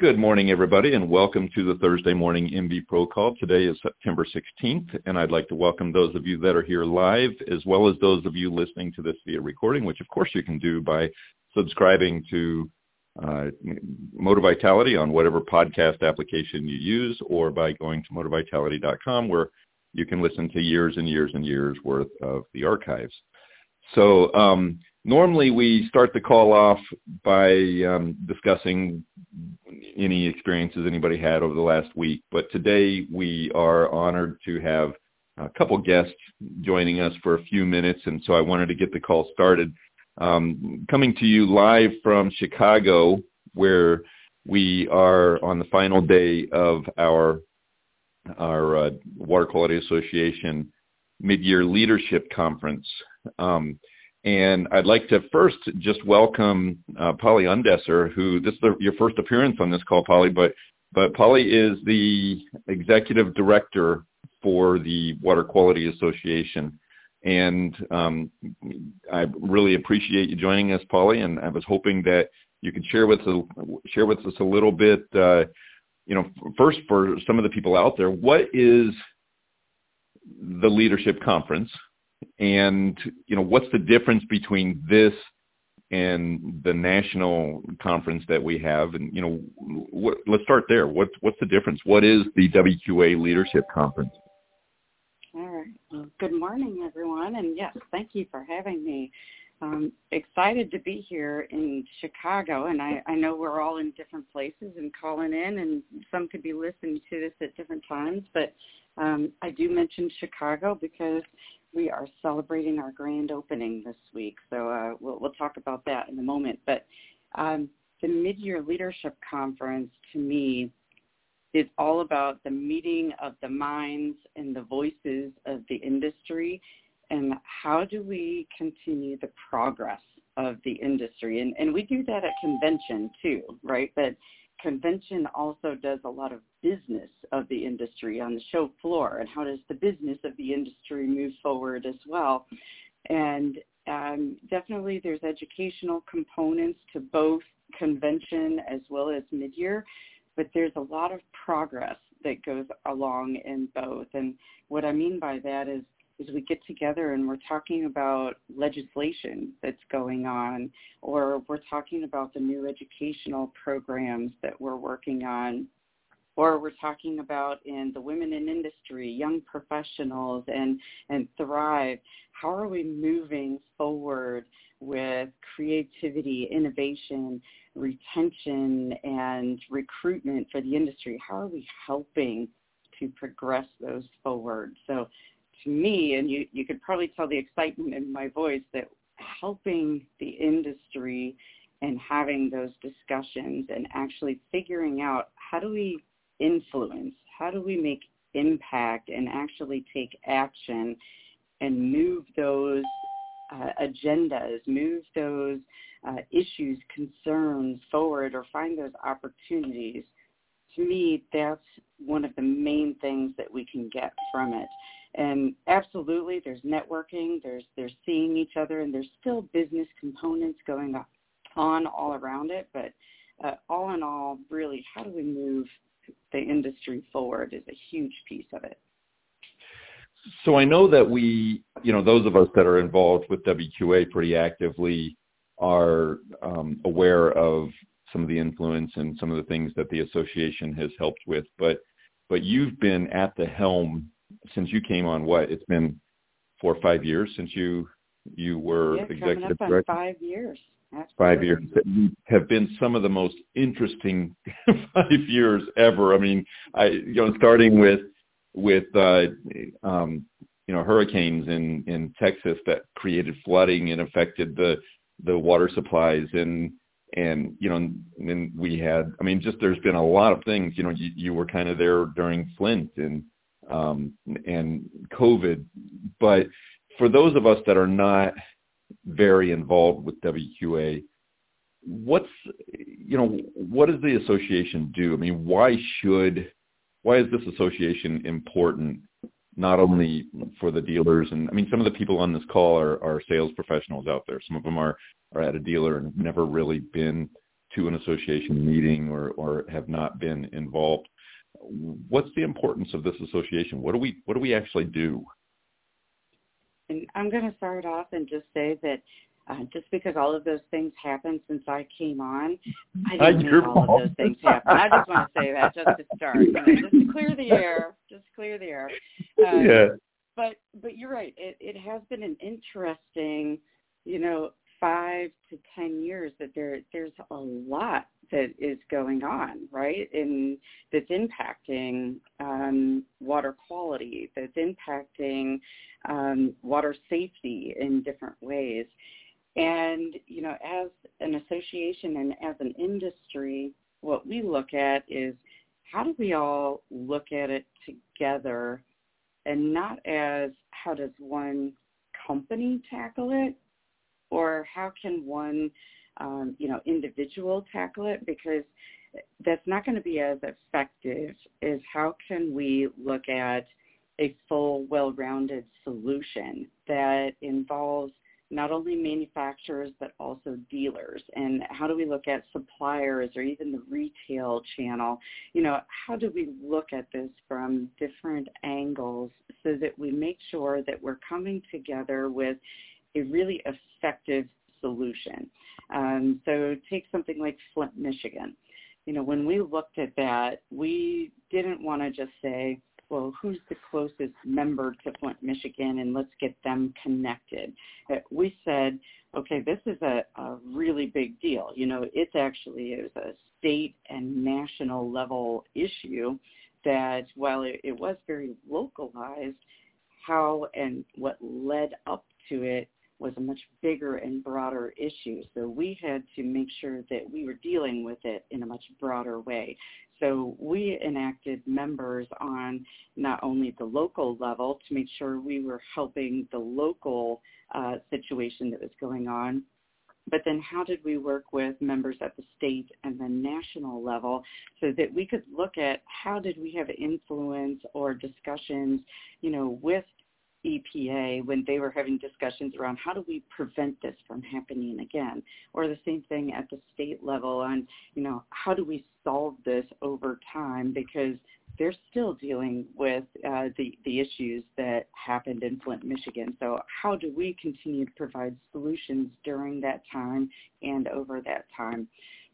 Good morning, everybody, and welcome to the Thursday morning MV Pro call. Today is September 16th, and I'd like to welcome those of you that are here live, as well as those of you listening to this via recording, which of course you can do by subscribing to uh, Motor Vitality on whatever podcast application you use, or by going to motorvitality.com, where you can listen to years and years and years worth of the archives. So um, normally we start the call off by um, discussing any experiences anybody had over the last week, but today we are honored to have a couple guests joining us for a few minutes, and so I wanted to get the call started. Um, coming to you live from Chicago, where we are on the final day of our our uh, Water Quality Association mid-year leadership conference. Um, and I'd like to first just welcome uh, Pauli Undesser, who this is the, your first appearance on this call, Pauli, but but Pauli is the executive director for the Water Quality Association. And um, I really appreciate you joining us, Pauli. And I was hoping that you could share with us, share with us a little bit, uh, you know, first for some of the people out there, what is the leadership conference? And you know what's the difference between this and the national conference that we have? And you know what, let's start there. What's what's the difference? What is the WQA leadership conference? All right. Well, good morning everyone. And yes thank you for having me. Um, excited to be here in Chicago, and I, I know we're all in different places and calling in, and some could be listening to this at different times. But um, I do mention Chicago because we are celebrating our grand opening this week. So uh, we'll, we'll talk about that in a moment. But um, the Mid-Year Leadership Conference, to me, is all about the meeting of the minds and the voices of the industry and how do we continue the progress of the industry. And, and we do that at convention too, right? But convention also does a lot of business of the industry on the show floor and how does the business of the industry move forward as well. And um, definitely there's educational components to both convention as well as mid-year, but there's a lot of progress that goes along in both. And what I mean by that is is we get together and we're talking about legislation that's going on or we're talking about the new educational programs that we're working on or we're talking about in the women in industry, young professionals and, and Thrive. How are we moving forward with creativity, innovation, retention, and recruitment for the industry? How are we helping to progress those forward? So to me, and you, you could probably tell the excitement in my voice that helping the industry and having those discussions and actually figuring out how do we influence, how do we make impact and actually take action and move those uh, agendas, move those uh, issues, concerns forward or find those opportunities. To me, that's one of the main things that we can get from it. And absolutely, there's networking, there's there's seeing each other, and there's still business components going on all around it. But uh, all in all, really, how do we move the industry forward is a huge piece of it. So I know that we, you know, those of us that are involved with WQA pretty actively are um, aware of some of the influence and some of the things that the association has helped with. But but you've been at the helm since you came on. What it's been four or five years since you you were yeah, executive director. five years. Absolutely. Five years have been some of the most interesting five years ever. I mean, I you know starting with with uh, um, you know hurricanes in in Texas that created flooding and affected the the water supplies and and you know and we had I mean just there's been a lot of things you know you, you were kind of there during Flint and um, and COVID, but for those of us that are not very involved with WQA, what's you know what does the association do? I mean, why should why is this association important? Not only for the dealers, and I mean, some of the people on this call are, are sales professionals out there. Some of them are are at a dealer and have never really been to an association meeting or, or have not been involved. What's the importance of this association? What do we what do we actually do? And I'm going to start off and just say that uh, just because all of those things happened since I came on, I didn't make all of those things happen. I just want to say that just to start, you know, just to clear the air, just clear the air. Um, yeah. But but you're right. It it has been an interesting, you know, five to ten years that there there's a lot that is going on, right? And that's impacting um, water quality, that's impacting um, water safety in different ways. And, you know, as an association and as an industry, what we look at is how do we all look at it together and not as how does one company tackle it or how can one, um, you know, individual tackle it because that's not going to be as effective as how can we look at a full, well-rounded solution that involves not only manufacturers but also dealers? And how do we look at suppliers or even the retail channel? You know how do we look at this from different angles so that we make sure that we're coming together with a really effective solution um, so take something like flint michigan you know when we looked at that we didn't want to just say well, who's the closest member to Flint, Michigan, and let's get them connected. Uh, we said, okay, this is a, a really big deal. You know, it's actually it was a state and national level issue that while it, it was very localized, how and what led up to it was a much bigger and broader issue. So we had to make sure that we were dealing with it in a much broader way. So we enacted members on not only the local level to make sure we were helping the local uh, situation that was going on, but then how did we work with members at the state and the national level so that we could look at how did we have influence or discussions, you know, with EPA when they were having discussions around how do we prevent this from happening again, or the same thing at the state level on, you know, how do we solve this over time because they're still dealing with uh, the the issues that happened in Flint, Michigan. So how do we continue to provide solutions during that time and over that time?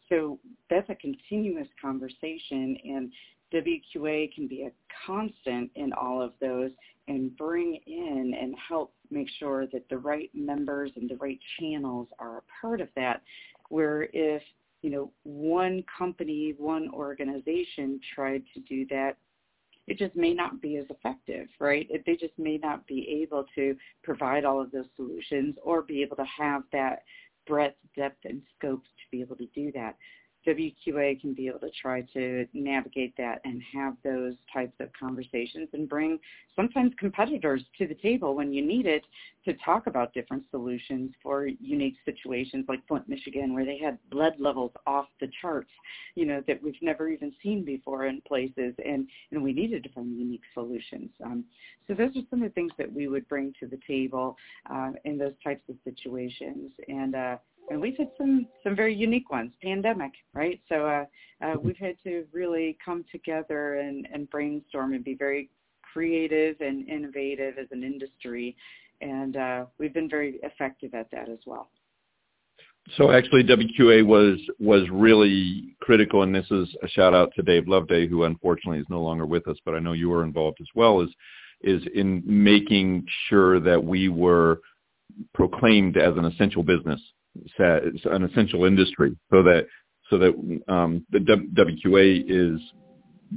So that's a continuous conversation, and WQA can be a constant in all of those and bring in and help make sure that the right members and the right channels are a part of that. Where if, you know, one company, one organization tried to do that, it just may not be as effective, right? They just may not be able to provide all of those solutions or be able to have that breadth, depth, and scope to be able to do that. WQA can be able to try to navigate that and have those types of conversations and bring sometimes competitors to the table when you need it to talk about different solutions for unique situations like Flint, Michigan, where they had lead levels off the charts, you know, that we've never even seen before in places, and, and we needed to bring unique solutions. Um, so those are some of the things that we would bring to the table uh, in those types of situations. And uh, and we've had some some very unique ones pandemic right? So uh, uh, we've had to really come together and and brainstorm and be very creative and innovative as an industry. And uh, we've been very effective at that as well. So actually WQA was was really critical and this is a shout out to Dave Loveday who unfortunately is no longer with us but I know you were involved as well is is in making sure that we were proclaimed as an essential business an essential industry so that so that um, the WQA is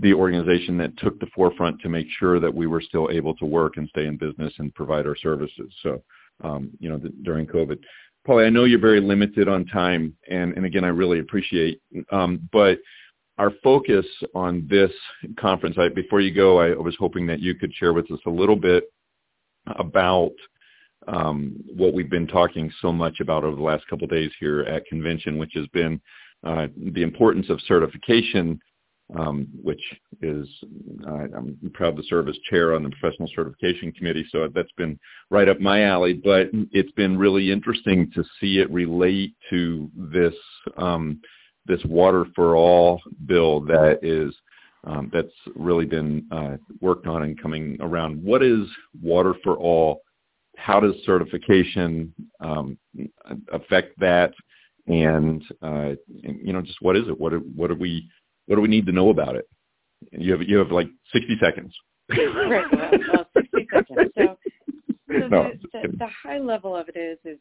the organization that took the forefront to make sure that we were still able to work and stay in business and provide our services. So, um, you know, the, during COVID. Pauli, I know you're very limited on time, and, and again, I really appreciate, um, but our focus on this conference, I, before you go, I was hoping that you could share with us a little bit about um, what we've been talking so much about over the last couple of days here at convention, which has been uh, the importance of certification, um, which is uh, I'm proud to serve as chair on the professional certification committee, so that's been right up my alley. But it's been really interesting to see it relate to this um, this water for all bill that is um, that's really been uh, worked on and coming around. What is water for all? How does certification um, affect that? And, uh, and, you know, just what is it? What do, what do we what do we need to know about it? You have you have like sixty seconds. right, well, well, sixty seconds. So, so no, the, the, the high level of it is is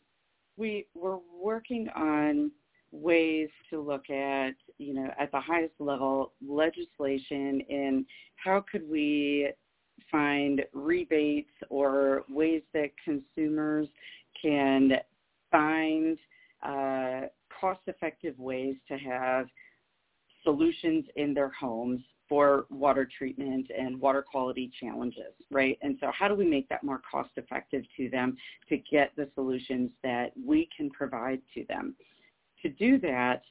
we we're working on ways to look at, you know, at the highest level legislation and how could we find rebates or ways that consumers can find uh, cost-effective ways to have solutions in their homes for water treatment and water quality challenges, right? And so how do we make that more cost effective to them to get the solutions that we can provide to them? To do that,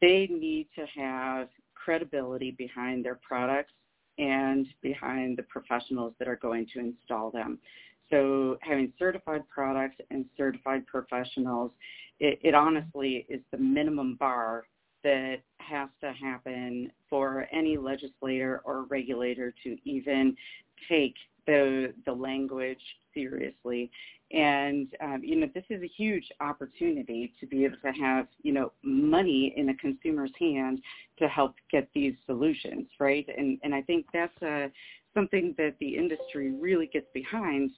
they need to have credibility behind their products and behind the professionals that are going to install them. So having certified products and certified professionals, it, it honestly is the minimum bar that has to happen for any legislator or regulator to even take the the language seriously and um, you know this is a huge opportunity to be able to have you know money in a consumer's hand to help get these solutions right and and i think that's uh, something that the industry really gets behind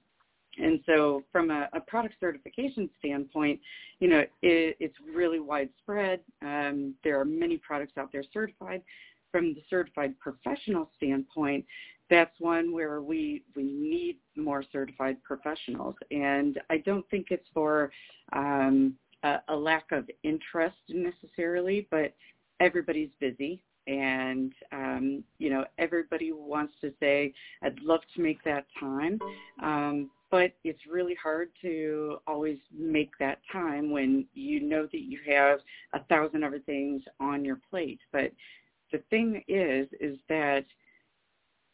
and so from a, a product certification standpoint, you know, it, it's really widespread. Um, there are many products out there certified. From the certified professional standpoint, that's one where we we need more certified professionals. And I don't think it's for um, a, a lack of interest necessarily, but everybody's busy and um, you know everybody wants to say i'd love to make that time um, but it's really hard to always make that time when you know that you have a thousand other things on your plate. But the thing is, is that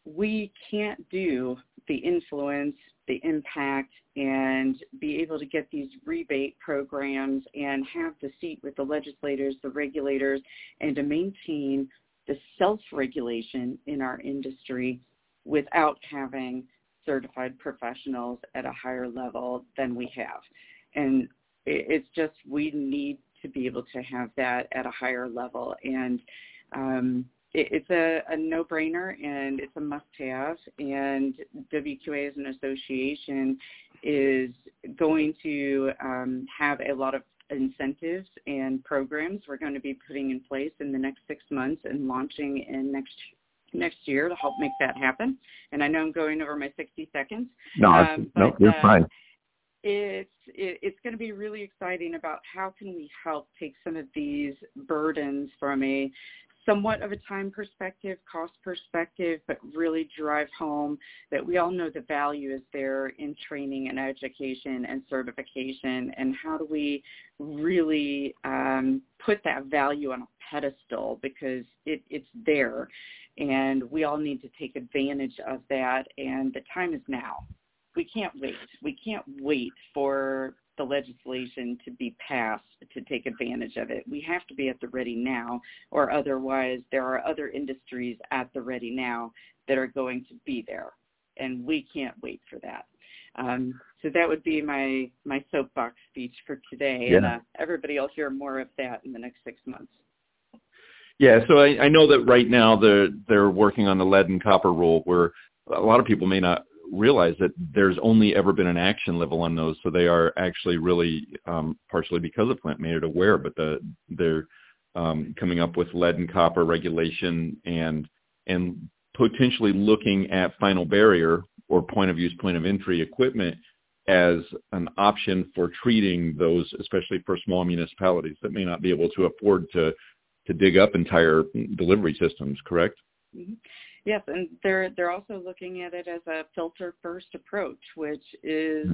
we can't do the influence, the impact, and be able to get these rebate programs and have the seat with the legislators, the regulators, and to maintain the self-regulation in our industry without having certified professionals at a higher level than we have. And it's just we need to be able to have that at a higher level. And um, it's a, a no-brainer and it's a must-have. And WQA as an association is going to um, have a lot of incentives and programs we're going to be putting in place in the next six months and launching in next next year to help make that happen. And I know I'm going over my 60 seconds. No, um, but, no, you're uh, fine. It's it, it's going to be really exciting about how can we help take some of these burdens from a somewhat of a time perspective, cost perspective, but really drive home that we all know the value is there in training and education and certification, and how do we really um, put that value on a pedestal? Because it, it's there. And we all need to take advantage of that. And the time is now. We can't wait. We can't wait for the legislation to be passed to take advantage of it. We have to be at the ready now or otherwise there are other industries at the ready now that are going to be there and we can't wait for that. Um, so that would be my my soapbox speech for today yeah. and uh, everybody will hear more of that in the next six months. Yeah, so I, I know that right now they're they're working on the lead and copper rule, where a lot of people may not realize that there's only ever been an action level on those, so they are actually really um, partially because of Flint made it aware, but the, they're um, coming up with lead and copper regulation and and potentially looking at final barrier or point of use, point of entry equipment as an option for treating those, especially for small municipalities that may not be able to afford to to dig up entire delivery systems, correct? Mm-hmm. Yes, and they're they're also looking at it as a filter first approach, which is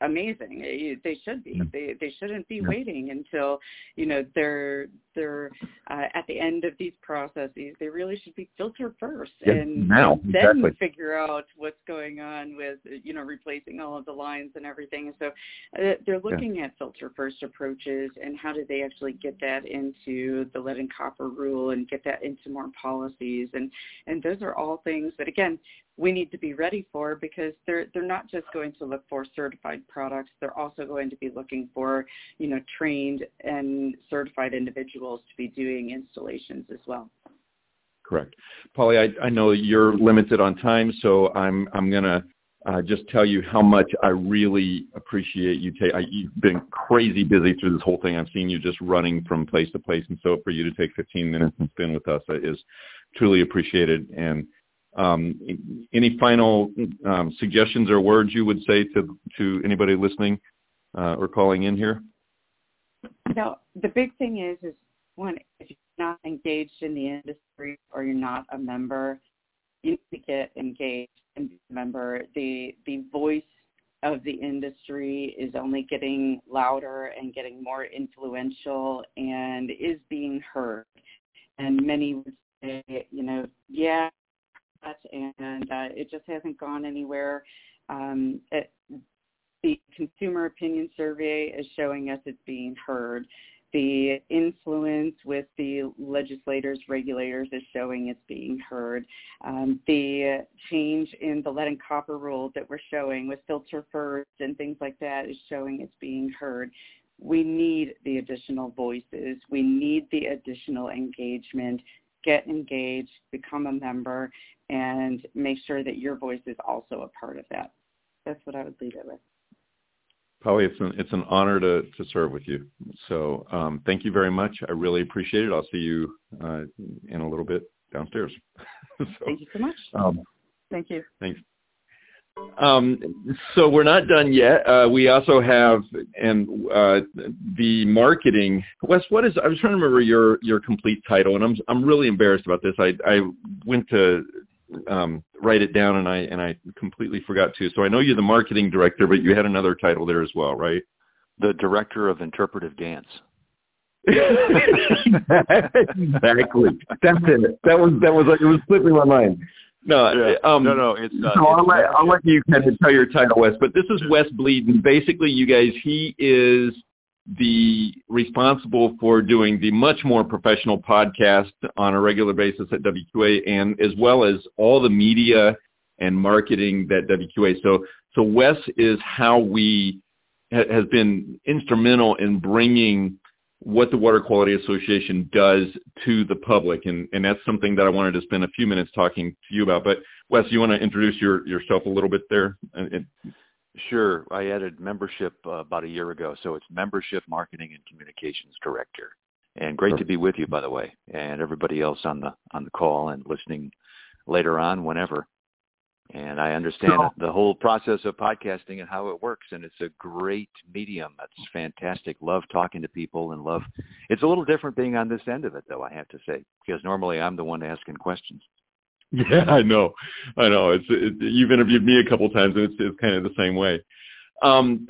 amazing. They should be. They they shouldn't be waiting until you know they're they're uh, at the end of these processes. They really should be filtered first, and, now, and exactly. then figure out what's going on with you know replacing all of the lines and everything. So uh, they're looking yeah. at filter first approaches and how do they actually get that into the lead and copper rule and get that into more policies and and those are all things that again we need to be ready for because they're they're not just going to look for certified products they're also going to be looking for you know trained and certified individuals to be doing installations as well correct pauli i, I know you're limited on time so i'm i'm going to uh, just tell you how much I really appreciate you. Ta- I, you've been crazy busy through this whole thing. I've seen you just running from place to place, and so for you to take 15 minutes and spend with us is truly appreciated. And um, any final um, suggestions or words you would say to to anybody listening uh, or calling in here? No, the big thing is is one if you're not engaged in the industry or you're not a member, you need to get engaged and be a member. The the voice of the industry is only getting louder and getting more influential and is being heard. And many would say, you know, yeah, and uh, it just hasn't gone anywhere. Um, it, the consumer opinion survey is showing us it's being heard. The influence with the legislators, regulators is showing it's being heard. Um, the change in the lead and copper rule that we're showing with filter first and things like that is showing it's being heard. We need the additional voices. We need the additional engagement get engaged, become a member, and make sure that your voice is also a part of that. That's what I would leave it with. Pauli, it's an, it's an honor to, to serve with you. So um, thank you very much. I really appreciate it. I'll see you uh, in a little bit downstairs. so, thank you so much. Um, thank you. Thanks. Um, so we're not done yet. Uh, we also have and uh, the marketing. Wes, what is? I was trying to remember your your complete title, and I'm I'm really embarrassed about this. I I went to um, write it down, and I and I completely forgot to. So I know you're the marketing director, but you had another title there as well, right? The director of interpretive dance. exactly. That's it. That was that was like it was slipping my mind. No, yeah. um, no, no. It's uh, so I'll let I'll let you kind of tell your title, Wes. But this is Wes Bleeden. Basically, you guys, he is the responsible for doing the much more professional podcast on a regular basis at WQA, and as well as all the media and marketing that WQA. So, so Wes is how we ha- has been instrumental in bringing what the Water Quality Association does to the public. And, and that's something that I wanted to spend a few minutes talking to you about. But Wes, you want to introduce your, yourself a little bit there? Sure. I added membership uh, about a year ago. So it's Membership Marketing and Communications Director. And great to be with you, by the way, and everybody else on the on the call and listening later on, whenever. And I understand so, the whole process of podcasting and how it works, and it's a great medium. It's fantastic. Love talking to people and love. It's a little different being on this end of it, though. I have to say, because normally I'm the one asking questions. Yeah, I know, I know. It's it, you've interviewed me a couple times, and it's it's kind of the same way. Um,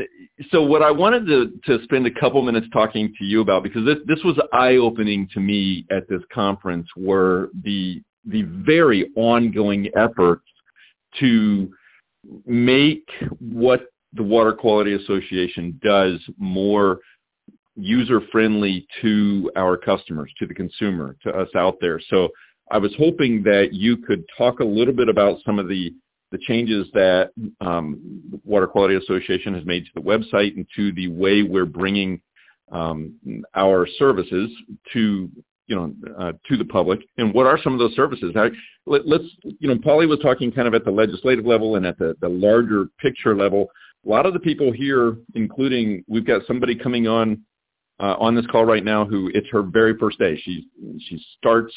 so what I wanted to to spend a couple minutes talking to you about, because this this was eye opening to me at this conference, were the the very ongoing efforts to make what the Water Quality Association does more user friendly to our customers, to the consumer, to us out there. So I was hoping that you could talk a little bit about some of the the changes that um, Water Quality Association has made to the website and to the way we're bringing um, our services to you know, uh, to the public, and what are some of those services? Now, let, us you know, Pauli was talking kind of at the legislative level and at the, the larger picture level. A lot of the people here, including we've got somebody coming on uh, on this call right now who it's her very first day. She she starts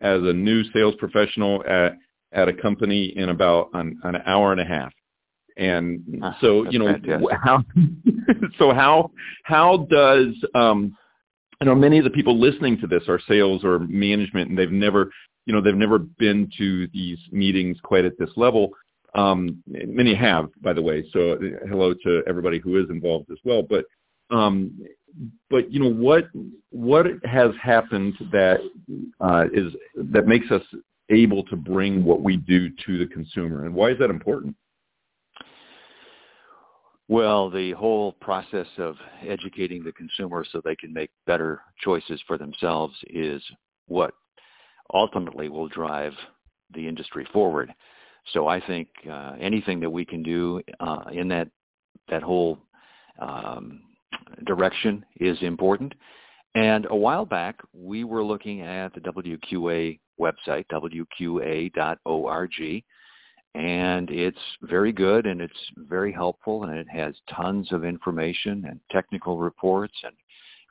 as a new sales professional at at a company in about an, an hour and a half. And ah, so, you know, fantastic. how, so how, how does, um, I know many of the people listening to this are sales or management, and they've never, you know, they've never been to these meetings quite at this level. Um, many have, by the way. So uh, hello to everybody who is involved as well. But um, but you know what what has happened that uh, is that makes us able to bring what we do to the consumer, and why is that important? Well, the whole process of educating the consumer so they can make better choices for themselves is what ultimately will drive the industry forward. So I think uh, anything that we can do uh, in that that whole um, direction is important. And a while back, we were looking at the WQA website, wqa.org, and it's very good and it's very helpful and it has tons of information and technical reports and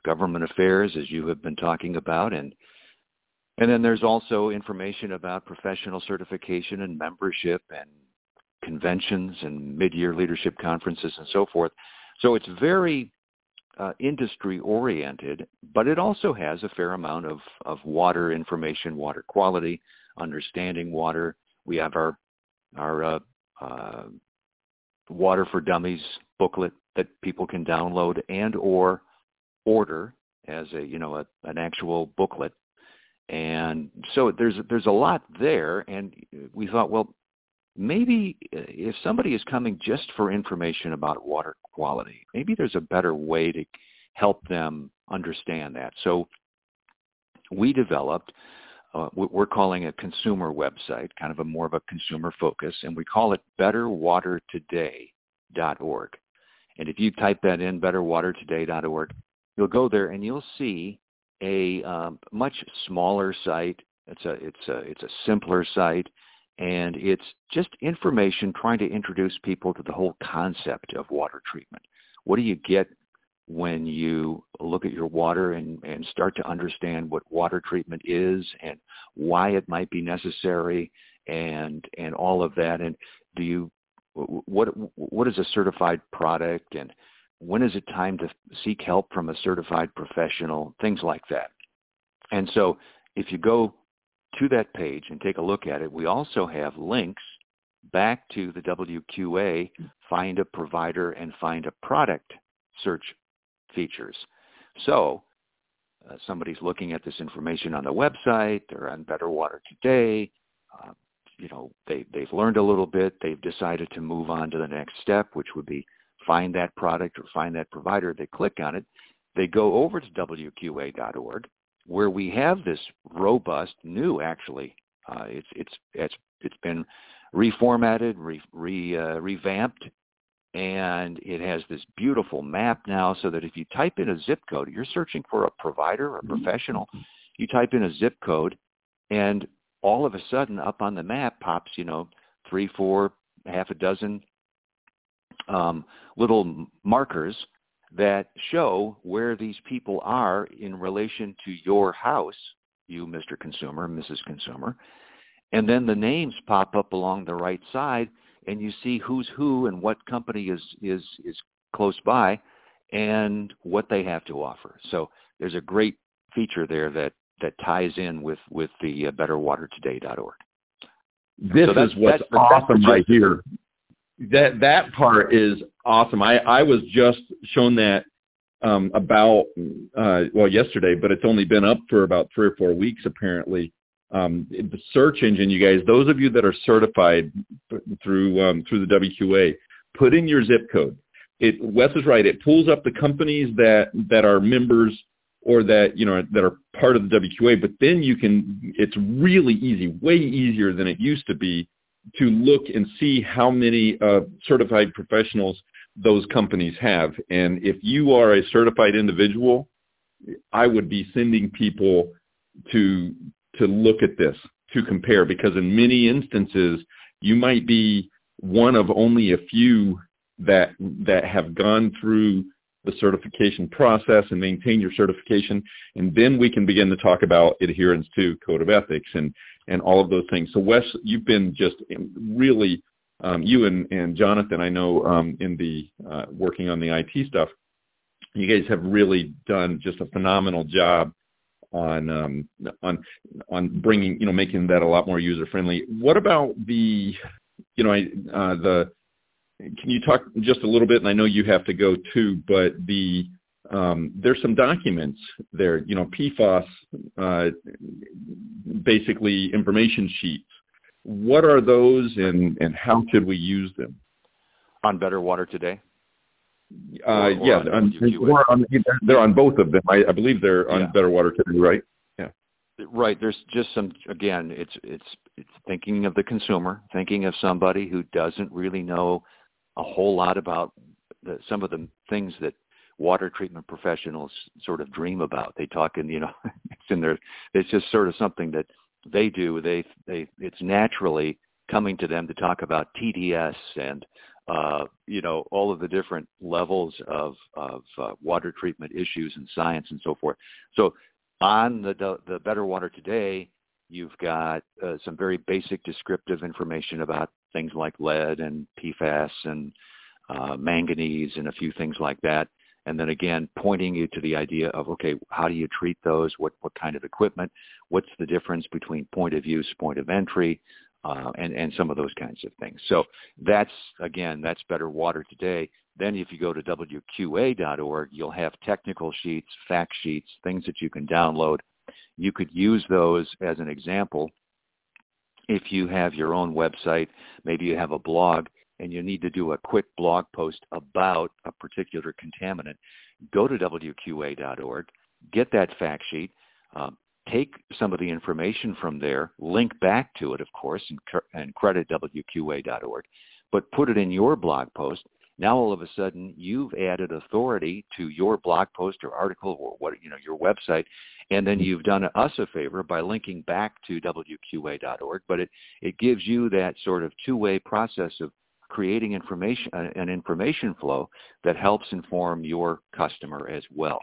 government affairs, as you have been talking about, and and then there's also information about professional certification and membership and conventions and mid-year leadership conferences and so forth. So it's very uh, industry oriented, but it also has a fair amount of, of water information, water quality, understanding water. We have our our uh, uh, Water for Dummies booklet that people can download and or order as a you know a, an actual booklet. And so there's there's a lot there, and we thought, well, maybe if somebody is coming just for information about water quality, maybe there's a better way to help them understand that. So we developed, uh, we're calling a consumer website, kind of a more of a consumer focus, and we call it betterwatertoday.org. And if you type that in, betterwatertoday.org, you'll go there and you'll see a um, much smaller site. It's a it's a it's a simpler site and it's just information trying to introduce people to the whole concept of water treatment. What do you get when you look at your water and, and start to understand what water treatment is and why it might be necessary and and all of that. And do you what what is a certified product and when is it time to seek help from a certified professional? Things like that. And so if you go to that page and take a look at it, we also have links back to the WQA find a provider and find a product search features. So uh, somebody's looking at this information on the website or on Better Water Today. Uh, you know, they, they've learned a little bit. They've decided to move on to the next step, which would be find that product or find that provider. They click on it. They go over to WQA.org where we have this robust, new actually, uh, it's it's it's it's been reformatted, re, re uh, revamped, and it has this beautiful map now. So that if you type in a zip code, you're searching for a provider or a mm-hmm. professional, you type in a zip code, and all of a sudden, up on the map pops, you know, three, four, half a dozen um, little markers that show where these people are in relation to your house, you, Mr. Consumer, Mrs. Consumer. And then the names pop up along the right side and you see who's who and what company is, is, is close by and what they have to offer. So there's a great feature there that, that ties in with, with the uh, betterwatertoday.org. This so is what's awesome right here that that part is awesome. I I was just shown that um, about uh, well yesterday, but it's only been up for about three or four weeks apparently. Um, the search engine, you guys, those of you that are certified through um, through the WQA, put in your zip code. It Wes is right. It pulls up the companies that that are members or that you know that are part of the WQA. But then you can. It's really easy, way easier than it used to be to look and see how many uh, certified professionals those companies have. And if you are a certified individual, I would be sending people to to look at this to compare because in many instances you might be one of only a few that that have gone through the certification process and maintain your certification and then we can begin to talk about adherence to code of ethics and and all of those things. So Wes, you've been just really, um, you and, and Jonathan, I know um, in the uh, working on the IT stuff, you guys have really done just a phenomenal job on um, on on bringing you know making that a lot more user friendly. What about the you know, uh, the can you talk just a little bit? And I know you have to go too, but the um, there's some documents there. You know, PFAS, uh, basically information sheets. What are those, and and how should we use them? On Better Water Today. Uh, or, or yeah, on, on, they're on both of them. I, I believe they're on yeah. Better Water Today, right? Yeah. Right. There's just some. Again, it's it's it's thinking of the consumer, thinking of somebody who doesn't really know a whole lot about the, some of the things that water treatment professionals sort of dream about. They talk in, you know, it's in their, it's just sort of something that they do. They, they, it's naturally coming to them to talk about TDS and, uh, you know, all of the different levels of, of uh, water treatment issues and science and so forth. So on the, the Better Water Today, you've got uh, some very basic descriptive information about things like lead and PFAS and uh, manganese and a few things like that. And then again, pointing you to the idea of, okay, how do you treat those? What, what kind of equipment? What's the difference between point of use, point of entry, uh, and, and some of those kinds of things. So that's, again, that's Better Water Today. Then if you go to WQA.org, you'll have technical sheets, fact sheets, things that you can download. You could use those as an example if you have your own website, maybe you have a blog and you need to do a quick blog post about a particular contaminant, go to WQA.org, get that fact sheet, um, take some of the information from there, link back to it, of course, and, and credit WQA.org, but put it in your blog post. Now all of a sudden you've added authority to your blog post or article or what you know your website, and then you've done us a favor by linking back to WQA.org. But it it gives you that sort of two-way process of creating information uh, an information flow that helps inform your customer as well.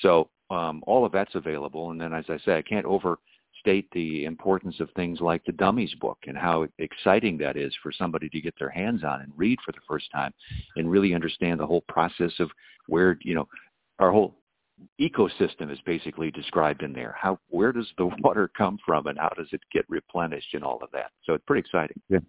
So um, all of that's available. And then, as I say, I can't overstate the importance of things like the Dummies book and how exciting that is for somebody to get their hands on and read for the first time and really understand the whole process of where you know our whole ecosystem is basically described in there. How where does the water come from and how does it get replenished and all of that. So it's pretty exciting. Yeah.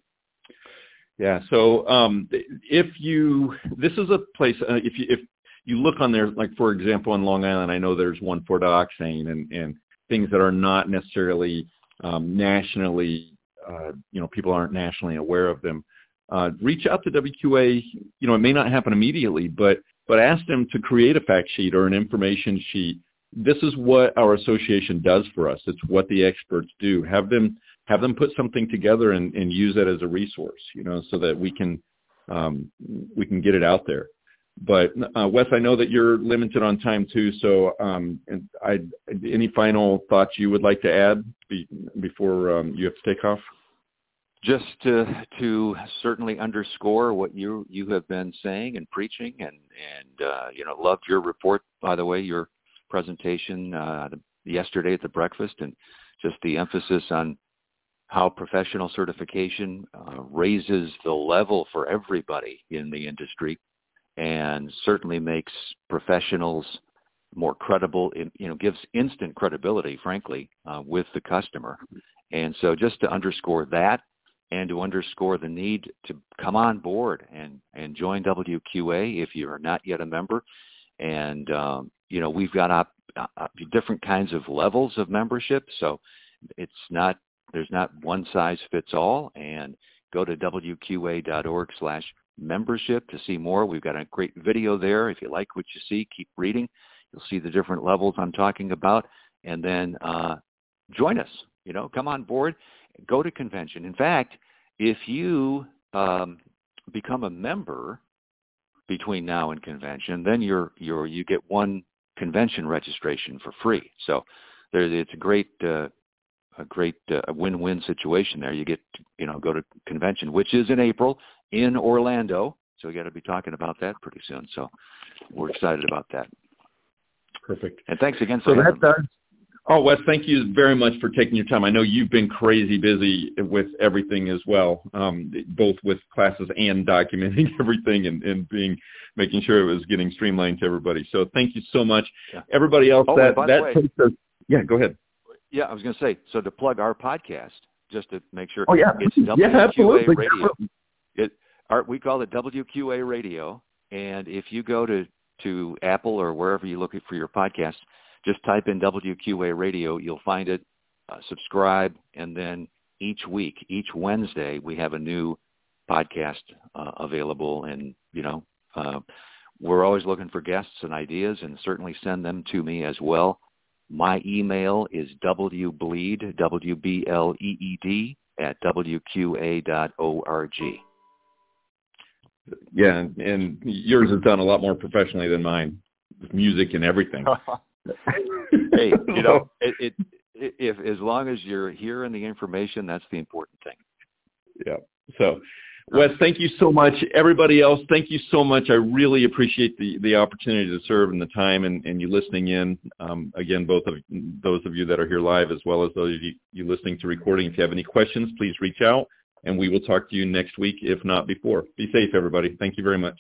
Yeah. So um, if you, this is a place. Uh, if you if you look on there, like for example, in Long Island, I know there's one for dioxane and and things that are not necessarily um, nationally, uh, you know, people aren't nationally aware of them. Uh, reach out to WQA. You know, it may not happen immediately, but but ask them to create a fact sheet or an information sheet. This is what our association does for us. It's what the experts do. Have them have them put something together and, and use it as a resource, you know, so that we can um, we can get it out there. But uh, Wes, I know that you're limited on time too, so um, I, any final thoughts you would like to add be, before um, you have to take off? Just to to certainly underscore what you you have been saying and preaching, and and uh, you know loved your report by the way, your presentation uh, yesterday at the breakfast, and just the emphasis on how professional certification uh, raises the level for everybody in the industry and certainly makes professionals more credible, you know, gives instant credibility, frankly, uh, with the customer. And so just to underscore that and to underscore the need to come on board and, and join WQA if you are not yet a member. And, um, you know, we've got op- op- different kinds of levels of membership. So it's not there's not one size fits all. And go to wqa.org slash membership to see more. We've got a great video there. If you like what you see, keep reading. You'll see the different levels I'm talking about. And then uh, join us. You know, come on board. Go to convention. In fact, if you um, become a member between now and convention, then you're you're you get one convention registration for free. So there, it's a great uh, a great uh, win-win situation there. You get to, you know go to convention, which is in April in Orlando. So we got to be talking about that pretty soon. So we're excited about that. Perfect. And thanks again for so that does. Oh, Wes, thank you very much for taking your time. I know you've been crazy busy with everything as well, um, both with classes and documenting everything and, and being making sure it was getting streamlined to everybody. So thank you so much. Yeah. Everybody else oh, that that way, takes us. Yeah, go ahead. Yeah, I was going to say, so to plug our podcast, just to make sure. Oh, yeah. It's WQA yeah, absolutely. Radio. It our, we call it WQA Radio, and if you go to to Apple or wherever you look for your podcast, just type in WQA Radio. You'll find it. Uh, subscribe, and then each week, each Wednesday, we have a new podcast uh, available, and you know. Uh, we're always looking for guests and ideas, and certainly send them to me as well. My email is wbleed, W-B-L-E-E-D, at wqa.org. Yeah, and, and yours is done a lot more professionally than mine, with music and everything. hey, you know, it, it, it, if as long as you're hearing the information, that's the important thing. Yeah. So Wes, thank you so much. Everybody else, thank you so much. I really appreciate the, the opportunity to serve and the time and, and you listening in. Um, again, both of those of you that are here live as well as those of you, you listening to recording. If you have any questions, please reach out and we will talk to you next week, if not before. Be safe, everybody. Thank you very much.